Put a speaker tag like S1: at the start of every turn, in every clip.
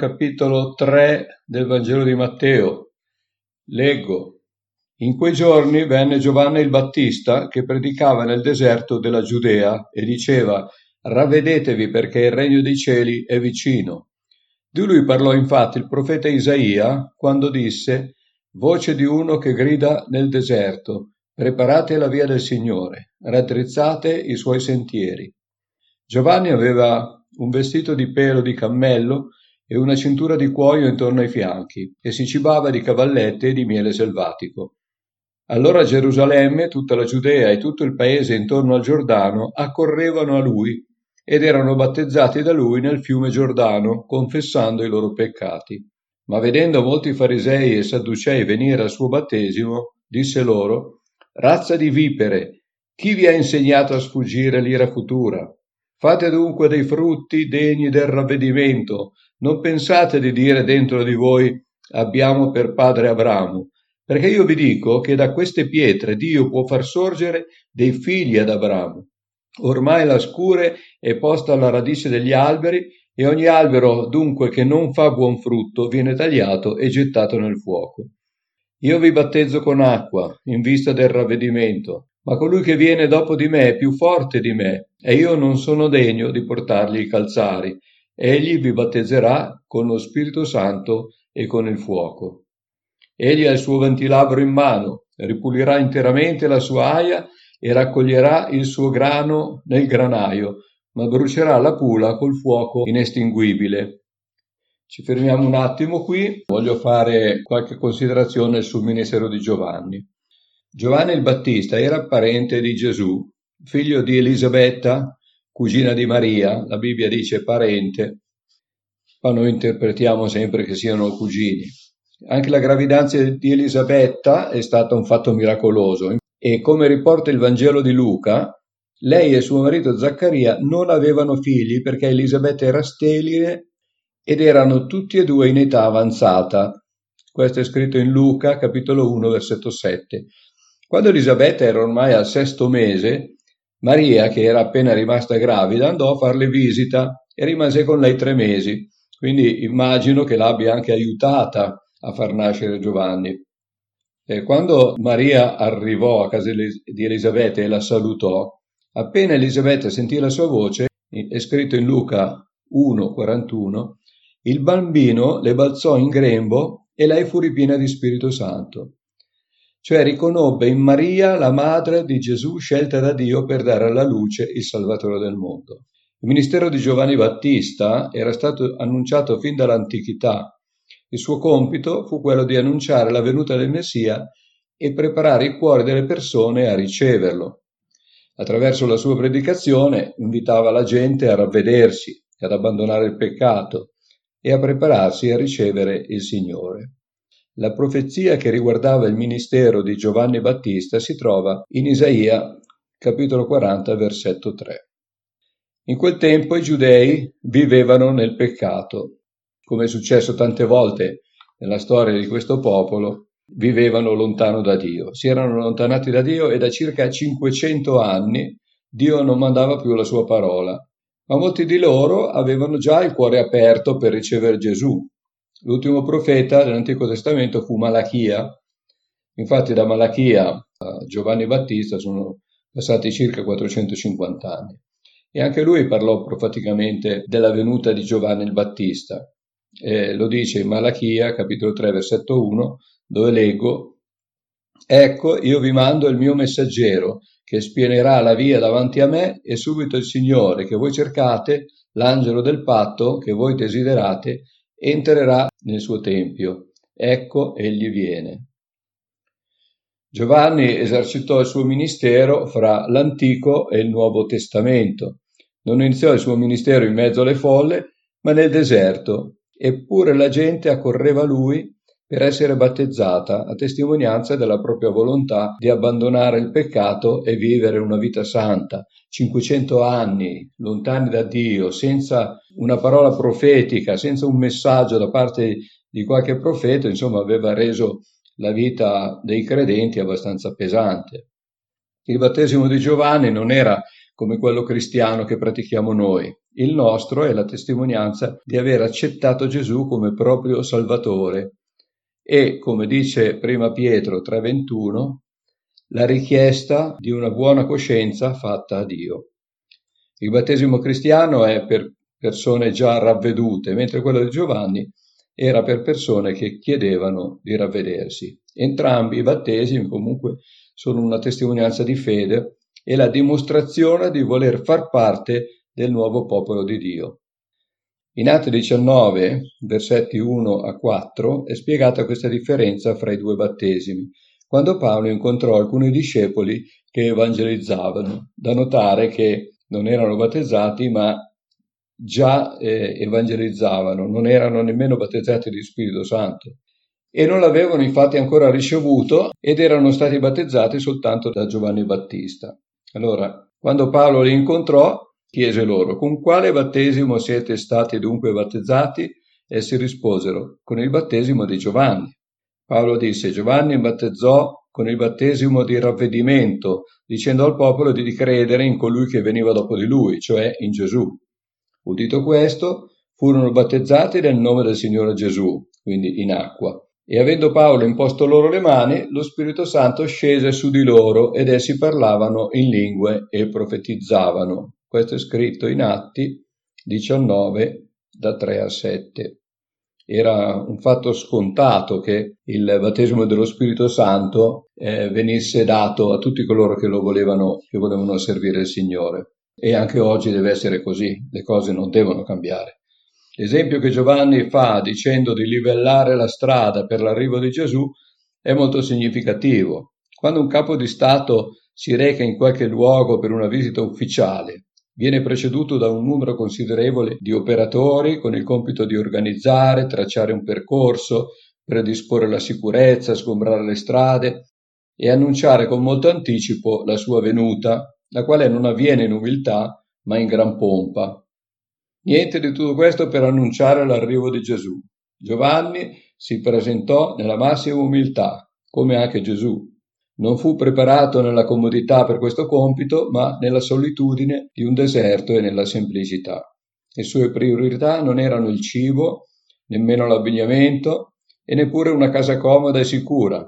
S1: capitolo 3 del Vangelo di Matteo. Leggo. In quei giorni venne Giovanni il Battista che predicava nel deserto della Giudea e diceva Ravvedetevi perché il regno dei cieli è vicino. Di lui parlò infatti il profeta Isaia quando disse Voce di uno che grida nel deserto Preparate la via del Signore, raddrizzate i suoi sentieri. Giovanni aveva un vestito di pelo di cammello e una cintura di cuoio intorno ai fianchi, e si cibava di cavallette e di miele selvatico. Allora Gerusalemme, tutta la Giudea e tutto il paese intorno al Giordano accorrevano a lui ed erano battezzati da lui nel fiume Giordano, confessando i loro peccati. Ma vedendo molti farisei e sadducei venire al suo battesimo, disse loro, Razza di vipere, chi vi ha insegnato a sfuggire l'ira futura? Fate dunque dei frutti degni del ravvedimento, non pensate di dire dentro di voi abbiamo per padre Abramo, perché io vi dico che da queste pietre Dio può far sorgere dei figli ad Abramo. Ormai la scure è posta alla radice degli alberi e ogni albero dunque che non fa buon frutto viene tagliato e gettato nel fuoco. Io vi battezzo con acqua in vista del ravvedimento, ma colui che viene dopo di me è più forte di me, e io non sono degno di portargli i calzari. Egli vi battezzerà con lo Spirito Santo e con il fuoco. Egli ha il suo ventilabro in mano, ripulirà interamente la sua aia e raccoglierà il suo grano nel granaio, ma brucerà la pula col fuoco inestinguibile. Ci fermiamo un attimo qui, voglio fare qualche considerazione sul ministero di Giovanni. Giovanni il Battista era parente di Gesù, figlio di Elisabetta, cugina di Maria, la Bibbia dice parente, ma noi interpretiamo sempre che siano cugini. Anche la gravidanza di Elisabetta è stata un fatto miracoloso e come riporta il Vangelo di Luca, lei e suo marito Zaccaria non avevano figli perché Elisabetta era sterile ed erano tutti e due in età avanzata. Questo è scritto in Luca, capitolo 1, versetto 7. Quando Elisabetta era ormai al sesto mese, Maria, che era appena rimasta gravida, andò a farle visita e rimase con lei tre mesi. Quindi immagino che l'abbia anche aiutata a far nascere Giovanni. E quando Maria arrivò a casa di Elisabetta e la salutò, appena Elisabetta sentì la sua voce, è scritto in Luca 1,41, il bambino le balzò in grembo e lei fu ripiena di Spirito Santo cioè riconobbe in Maria la madre di Gesù scelta da Dio per dare alla luce il Salvatore del mondo. Il ministero di Giovanni Battista era stato annunciato fin dall'antichità. Il suo compito fu quello di annunciare la venuta del Messia e preparare i cuori delle persone a riceverlo. Attraverso la sua predicazione invitava la gente a ravvedersi, ad abbandonare il peccato e a prepararsi a ricevere il Signore. La profezia che riguardava il ministero di Giovanni Battista si trova in Isaia capitolo 40 versetto 3. In quel tempo i giudei vivevano nel peccato, come è successo tante volte nella storia di questo popolo, vivevano lontano da Dio. Si erano allontanati da Dio e da circa 500 anni Dio non mandava più la sua parola, ma molti di loro avevano già il cuore aperto per ricevere Gesù L'ultimo profeta dell'Antico Testamento fu Malachia. Infatti da Malachia a Giovanni Battista sono passati circa 450 anni. E anche lui parlò profeticamente della venuta di Giovanni il Battista. E lo dice in Malachia, capitolo 3, versetto 1, dove leggo Ecco, io vi mando il mio messaggero, che spienerà la via davanti a me, e subito il Signore che voi cercate, l'angelo del patto che voi desiderate, entrerà nel suo tempio. Ecco, egli viene. Giovanni esercitò il suo ministero fra l'Antico e il Nuovo Testamento. Non iniziò il suo ministero in mezzo alle folle, ma nel deserto, eppure la gente accorreva a lui per essere battezzata a testimonianza della propria volontà di abbandonare il peccato e vivere una vita santa. 500 anni lontani da Dio, senza una parola profetica, senza un messaggio da parte di qualche profeta, insomma aveva reso la vita dei credenti abbastanza pesante. Il battesimo di Giovanni non era come quello cristiano che pratichiamo noi, Il nostro è la testimonianza di aver accettato Gesù come proprio Salvatore e, come dice prima Pietro 3:21, la richiesta di una buona coscienza fatta a Dio. Il battesimo cristiano è per persone già ravvedute, mentre quello di Giovanni era per persone che chiedevano di ravvedersi. Entrambi i battesimi comunque sono una testimonianza di fede e la dimostrazione di voler far parte del nuovo popolo di Dio. In Atti 19, versetti 1 a 4, è spiegata questa differenza fra i due battesimi, quando Paolo incontrò alcuni discepoli che evangelizzavano, da notare che non erano battezzati ma già eh, evangelizzavano, non erano nemmeno battezzati di Spirito Santo e non l'avevano infatti ancora ricevuto ed erano stati battezzati soltanto da Giovanni Battista. Allora, quando Paolo li incontrò, chiese loro, con quale battesimo siete stati dunque battezzati? Essi risposero, con il battesimo di Giovanni. Paolo disse, Giovanni battezzò con il battesimo di ravvedimento, dicendo al popolo di credere in colui che veniva dopo di lui, cioè in Gesù. Udito questo, furono battezzati nel nome del Signore Gesù, quindi in acqua. E avendo Paolo imposto loro le mani, lo Spirito Santo scese su di loro ed essi parlavano in lingue e profetizzavano. Questo è scritto in Atti 19 da 3 a 7. Era un fatto scontato che il battesimo dello Spirito Santo eh, venisse dato a tutti coloro che lo volevano, che volevano servire il Signore e anche oggi deve essere così, le cose non devono cambiare. L'esempio che Giovanni fa dicendo di livellare la strada per l'arrivo di Gesù è molto significativo. Quando un capo di Stato si reca in qualche luogo per una visita ufficiale, viene preceduto da un numero considerevole di operatori con il compito di organizzare, tracciare un percorso, predisporre la sicurezza, sgombrare le strade e annunciare con molto anticipo la sua venuta la quale non avviene in umiltà, ma in gran pompa. Niente di tutto questo per annunciare l'arrivo di Gesù. Giovanni si presentò nella massima umiltà, come anche Gesù. Non fu preparato nella comodità per questo compito, ma nella solitudine di un deserto e nella semplicità. Le sue priorità non erano il cibo, nemmeno l'abbigliamento e neppure una casa comoda e sicura.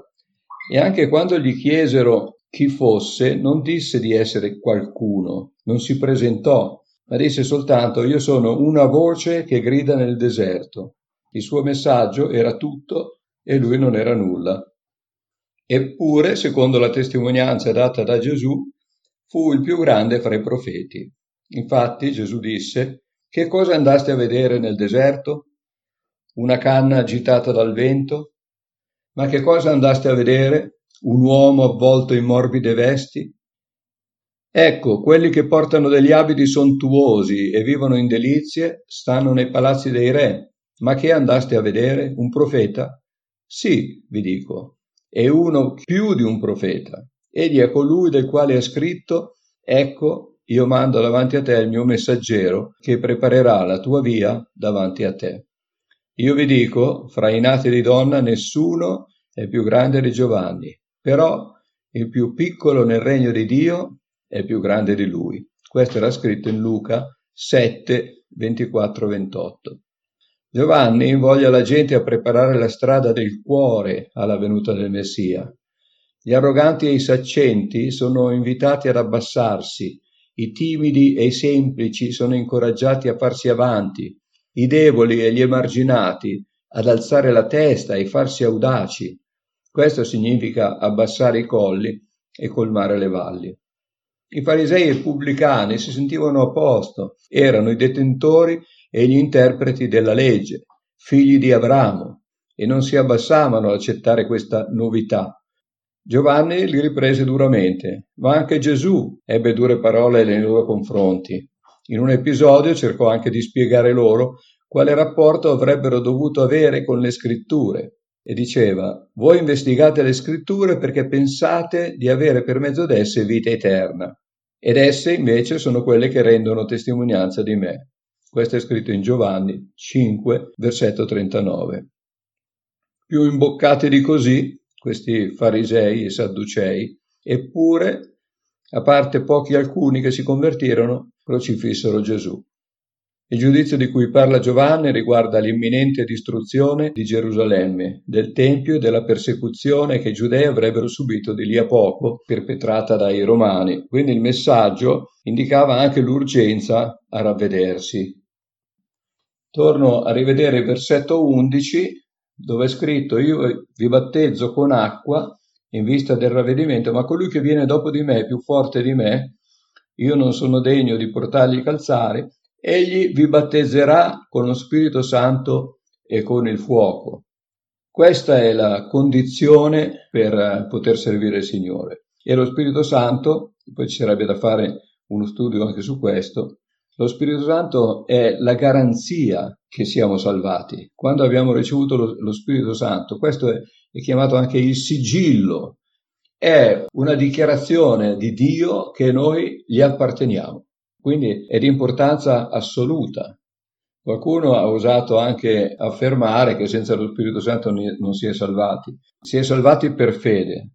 S1: E anche quando gli chiesero chi fosse non disse di essere qualcuno, non si presentò, ma disse soltanto io sono una voce che grida nel deserto. Il suo messaggio era tutto e lui non era nulla. Eppure, secondo la testimonianza data da Gesù, fu il più grande fra i profeti. Infatti Gesù disse, che cosa andaste a vedere nel deserto? Una canna agitata dal vento? Ma che cosa andaste a vedere? un uomo avvolto in morbide vesti? Ecco, quelli che portano degli abiti sontuosi e vivono in delizie stanno nei palazzi dei re. Ma che andaste a vedere? Un profeta? Sì, vi dico, è uno più di un profeta. Egli è colui del quale è scritto, ecco, io mando davanti a te il mio messaggero che preparerà la tua via davanti a te. Io vi dico, fra i nati di donna nessuno è più grande di Giovanni, però il più piccolo nel regno di Dio è più grande di lui. Questo era scritto in Luca 7, 24-28. Giovanni invoglia la gente a preparare la strada del cuore alla venuta del Messia. Gli arroganti e i saccenti sono invitati ad abbassarsi, i timidi e i semplici sono incoraggiati a farsi avanti, i deboli e gli emarginati ad alzare la testa e farsi audaci, questo significa abbassare i colli e colmare le valli. I farisei e i pubblicani si sentivano a posto, erano i detentori e gli interpreti della legge, figli di Abramo, e non si abbassavano ad accettare questa novità. Giovanni li riprese duramente, ma anche Gesù ebbe dure parole nei loro confronti. In un episodio cercò anche di spiegare loro quale rapporto avrebbero dovuto avere con le scritture, e diceva, voi investigate le scritture perché pensate di avere per mezzo d'esse vita eterna, ed esse invece sono quelle che rendono testimonianza di me. Questo è scritto in Giovanni 5, versetto 39. Più imboccati di così, questi farisei e sadducei, eppure, a parte pochi alcuni che si convertirono, crocifissero Gesù. Il giudizio di cui parla Giovanni riguarda l'imminente distruzione di Gerusalemme, del Tempio e della persecuzione che i giudei avrebbero subito di lì a poco, perpetrata dai romani. Quindi il messaggio indicava anche l'urgenza a ravvedersi. Torno a rivedere il versetto 11 dove è scritto io vi battezzo con acqua in vista del ravvedimento, ma colui che viene dopo di me più forte di me, io non sono degno di portargli i calzari, egli vi battezzerà con lo Spirito Santo e con il fuoco. Questa è la condizione per poter servire il Signore. E lo Spirito Santo, poi ci sarebbe da fare uno studio anche su questo, lo Spirito Santo è la garanzia che siamo salvati. Quando abbiamo ricevuto lo, lo Spirito Santo, questo è, è chiamato anche il sigillo, è una dichiarazione di Dio che noi gli apparteniamo. Quindi è di importanza assoluta. Qualcuno ha osato anche affermare che senza lo Spirito Santo non si è salvati. Si è salvati per fede,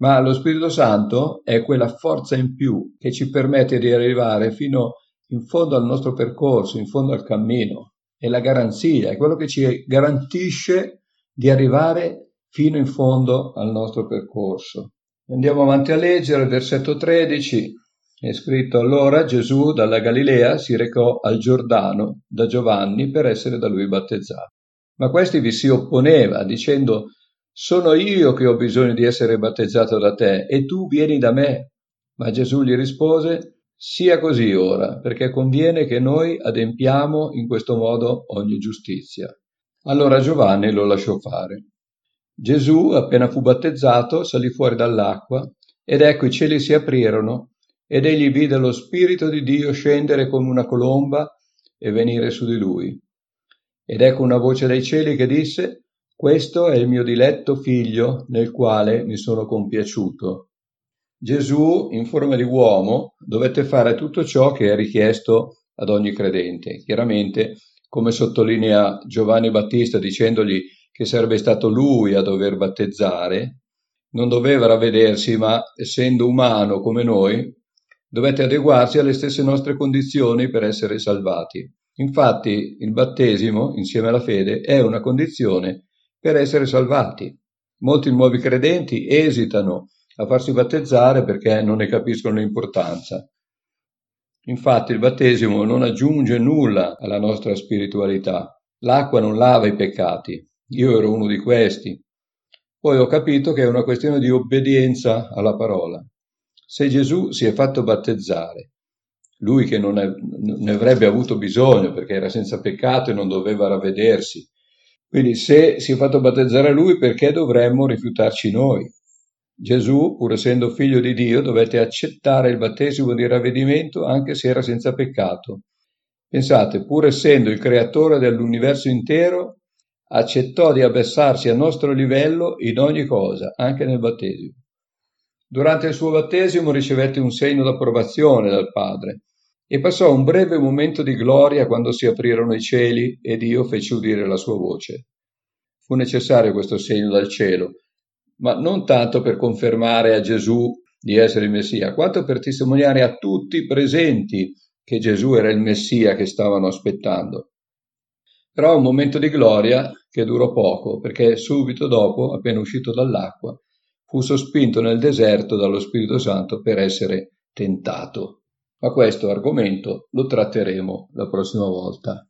S1: ma lo Spirito Santo è quella forza in più che ci permette di arrivare fino in fondo al nostro percorso, in fondo al cammino. È la garanzia, è quello che ci garantisce di arrivare fino in fondo al nostro percorso. Andiamo avanti a leggere il versetto 13. È scritto allora Gesù dalla Galilea si recò al Giordano da Giovanni per essere da lui battezzato. Ma questi vi si opponeva dicendo sono io che ho bisogno di essere battezzato da te e tu vieni da me. Ma Gesù gli rispose sia così ora, perché conviene che noi adempiamo in questo modo ogni giustizia. Allora Giovanni lo lasciò fare. Gesù, appena fu battezzato, salì fuori dall'acqua, ed ecco i cieli si aprirono ed egli vide lo Spirito di Dio scendere come una colomba e venire su di lui. Ed ecco una voce dai cieli che disse, Questo è il mio diletto figlio nel quale mi sono compiaciuto. Gesù, in forma di uomo, dovette fare tutto ciò che è richiesto ad ogni credente. Chiaramente, come sottolinea Giovanni Battista dicendogli che sarebbe stato lui a dover battezzare, non doveva ravvedersi, ma essendo umano come noi, Dovete adeguarsi alle stesse nostre condizioni per essere salvati. Infatti il battesimo, insieme alla fede, è una condizione per essere salvati. Molti nuovi credenti esitano a farsi battezzare perché non ne capiscono l'importanza. Infatti il battesimo non aggiunge nulla alla nostra spiritualità. L'acqua non lava i peccati. Io ero uno di questi. Poi ho capito che è una questione di obbedienza alla parola. Se Gesù si è fatto battezzare, lui che non, ne avrebbe avuto bisogno perché era senza peccato e non doveva ravvedersi, quindi se si è fatto battezzare lui, perché dovremmo rifiutarci noi? Gesù, pur essendo figlio di Dio, dovette accettare il battesimo di ravvedimento anche se era senza peccato. Pensate, pur essendo il creatore dell'universo intero, accettò di abbassarsi al nostro livello in ogni cosa, anche nel battesimo. Durante il suo battesimo ricevette un segno d'approvazione dal Padre e passò un breve momento di gloria quando si aprirono i cieli e Dio fece udire la sua voce. Fu necessario questo segno dal cielo, ma non tanto per confermare a Gesù di essere il Messia, quanto per testimoniare a tutti i presenti che Gesù era il Messia che stavano aspettando. Però un momento di gloria che durò poco, perché subito dopo, appena uscito dall'acqua, fu sospinto nel deserto dallo Spirito Santo per essere tentato. Ma questo argomento lo tratteremo la prossima volta.